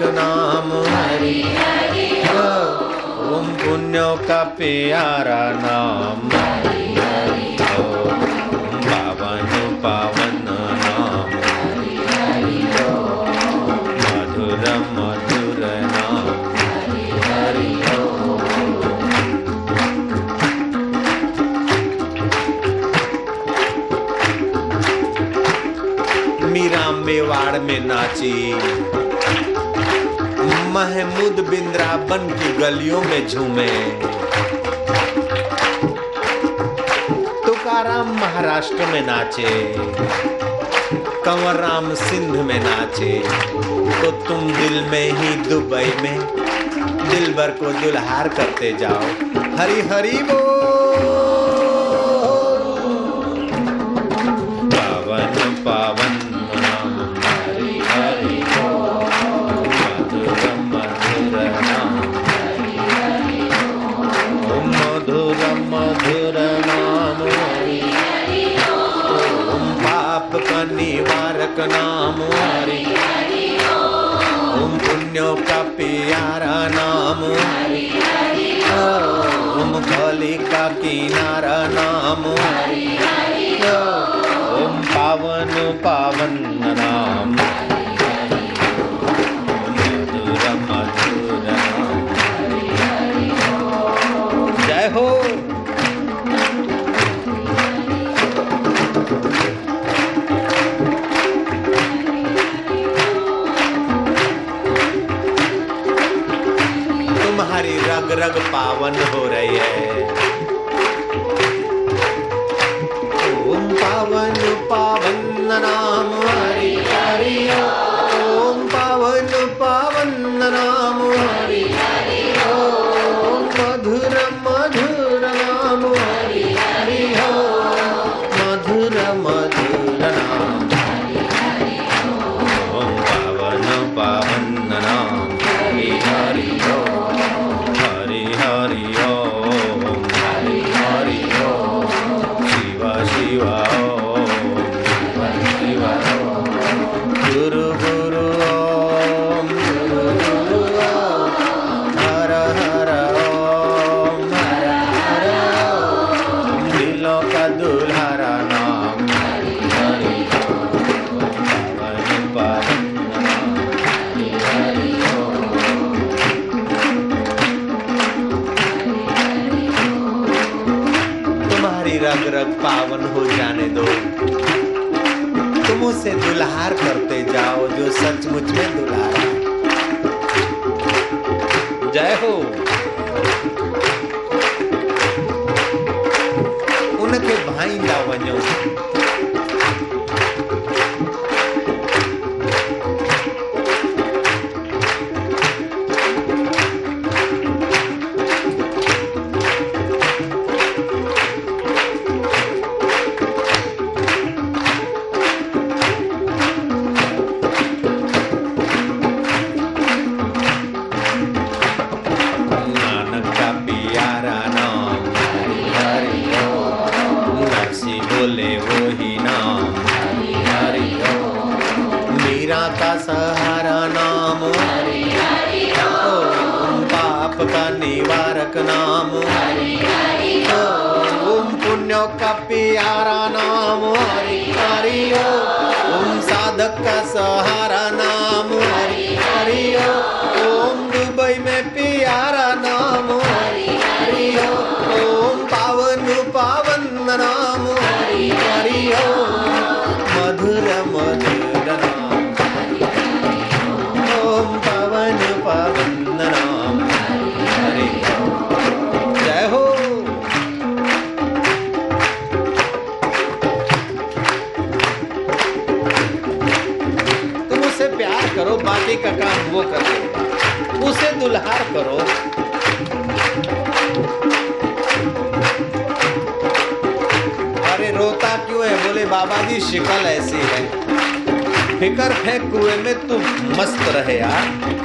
निवारक नाम। हरि ओम पुण्यों का प्यारा नाम। महमूद बिंद्रापन की गलियों में झूमे। तुकाराम महाराष्ट्र में नाचे कंवर राम सिंध में नाचे तो तुम दिल में ही दुबई में दिल भर को दुल्हार करते जाओ। हरी हरी बोल। का नाम हरि। ओम पुण्यों का प्यारा नाम। ओम भोले का किनारा नाम। ओम पावन पावन नाम। रंग पावन हो रही है। लेकर है कुएँ में तू मस्त रहे यार।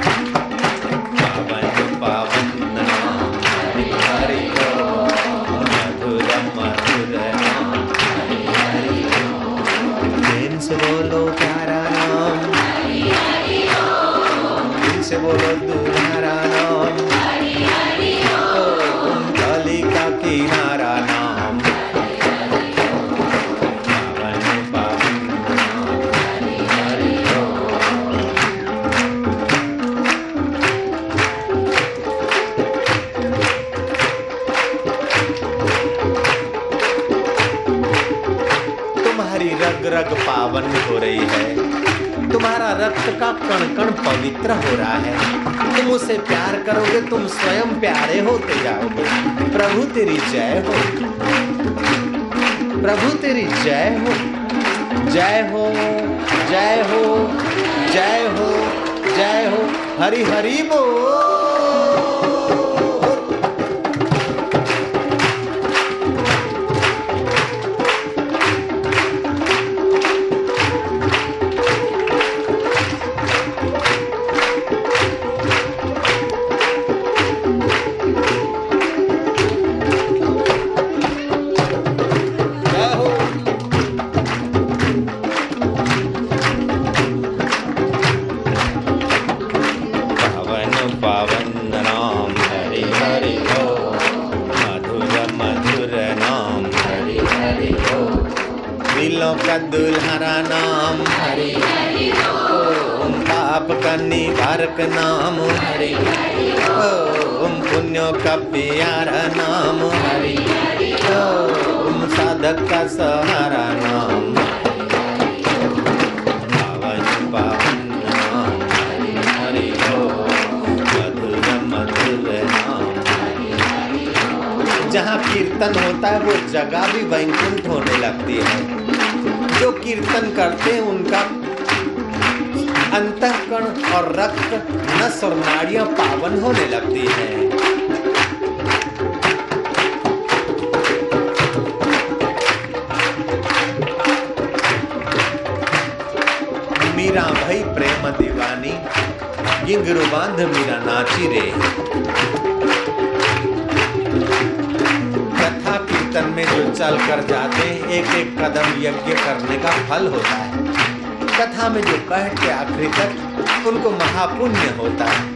साध मीरा नाची रे। कथा कीर्तन में जो चल कर जाते हैं एक एक कदम यज्ञ करने का फल होता है। कथा में जो कह के आखिरी तक, उनको महापुण्य होता है।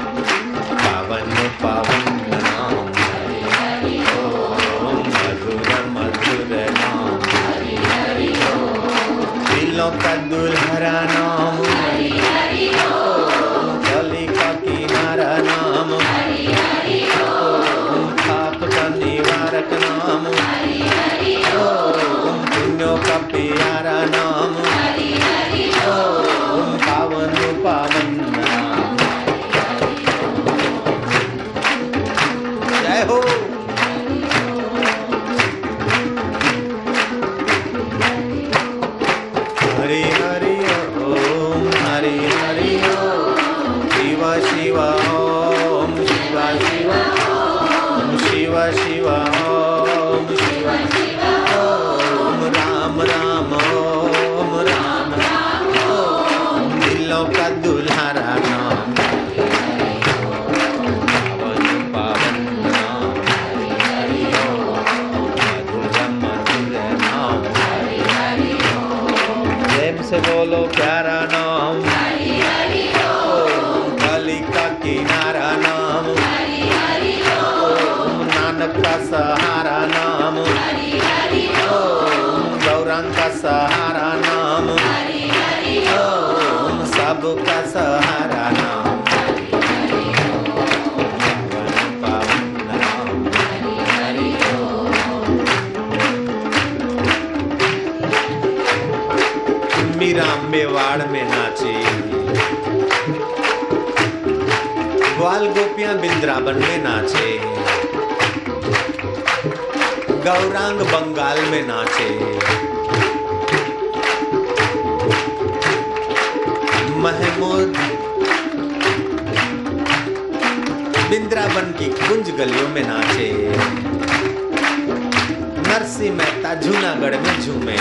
बिंद्रावन की कुंज गलियों में नाचे। नरसी मेहता जूनागढ़ में झूमे।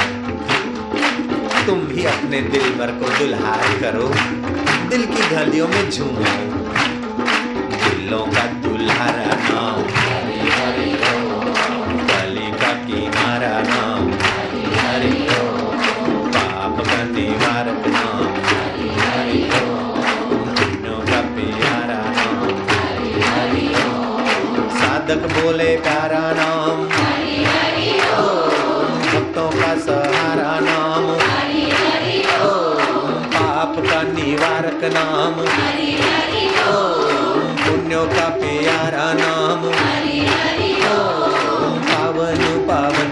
तुम भी अपने दिल भर को दुल्हार करो, दिल की गलियों में झूमे। दिलों का दुल्हारा नाम साधक बोले प्यारा नाम। भक्तों का सहारा नाम। पाप का निवारक नाम। पुण्यों का प्यारा नाम। पावन पावन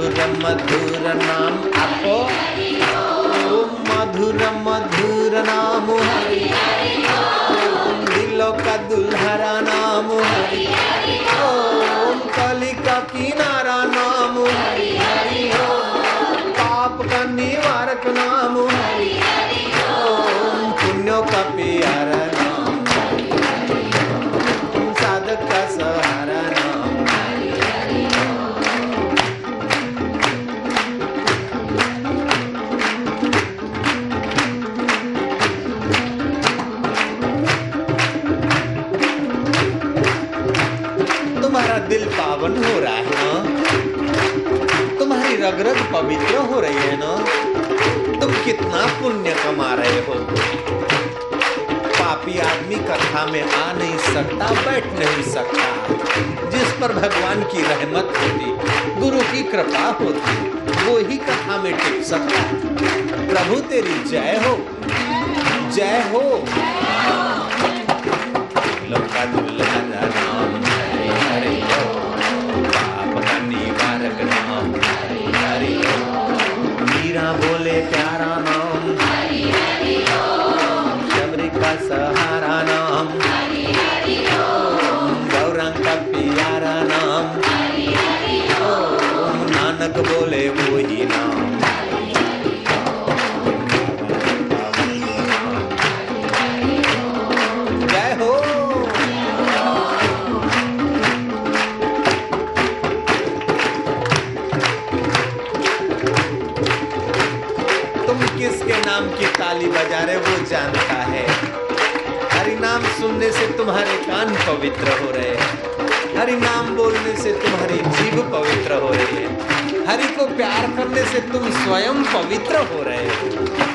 मधुर मधुर नाम आपको मधुर मधुर नाम हरि पवित्र हो रही है ना? तुम कितना पुण्य कमा रहे हो? पापी आदमी कथा में आ नहीं सकता बैठ नहीं सकता। जिस पर भगवान की रहमत होती गुरु की कृपा होती वो ही कथा में टिक सकता प्रभु तेरी जय हो। जय हो। लोकादुल्ला नाम की ताली बजा रहे वो जानता है। हरि नाम सुनने से तुम्हारे कान पवित्र हो रहे हैं। हरि नाम बोलने से तुम्हारी जीव पवित्र हो रही है। हरि को प्यार करने से तुम स्वयं पवित्र हो रहे हो।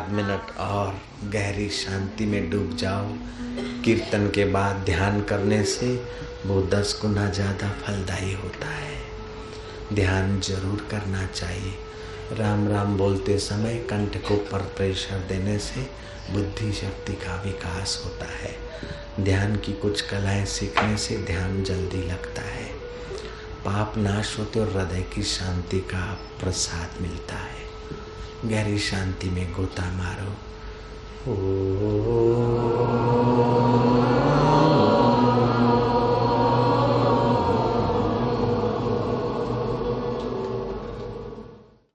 आध मिनट और गहरी शांति में डूब जाओ। कीर्तन के बाद ध्यान करने से वो दस गुना ज़्यादा फलदायी होता है। ध्यान ज़रूर करना चाहिए। राम राम बोलते समय कंठ को पर प्रेशर देने से बुद्धि शक्ति का विकास होता है। ध्यान की कुछ कलाएँ सीखने से ध्यान जल्दी लगता है। पाप नाश होते और हृदय की शांति का प्रसाद मिलता है गहरी शांति में गोता मारो। ओ।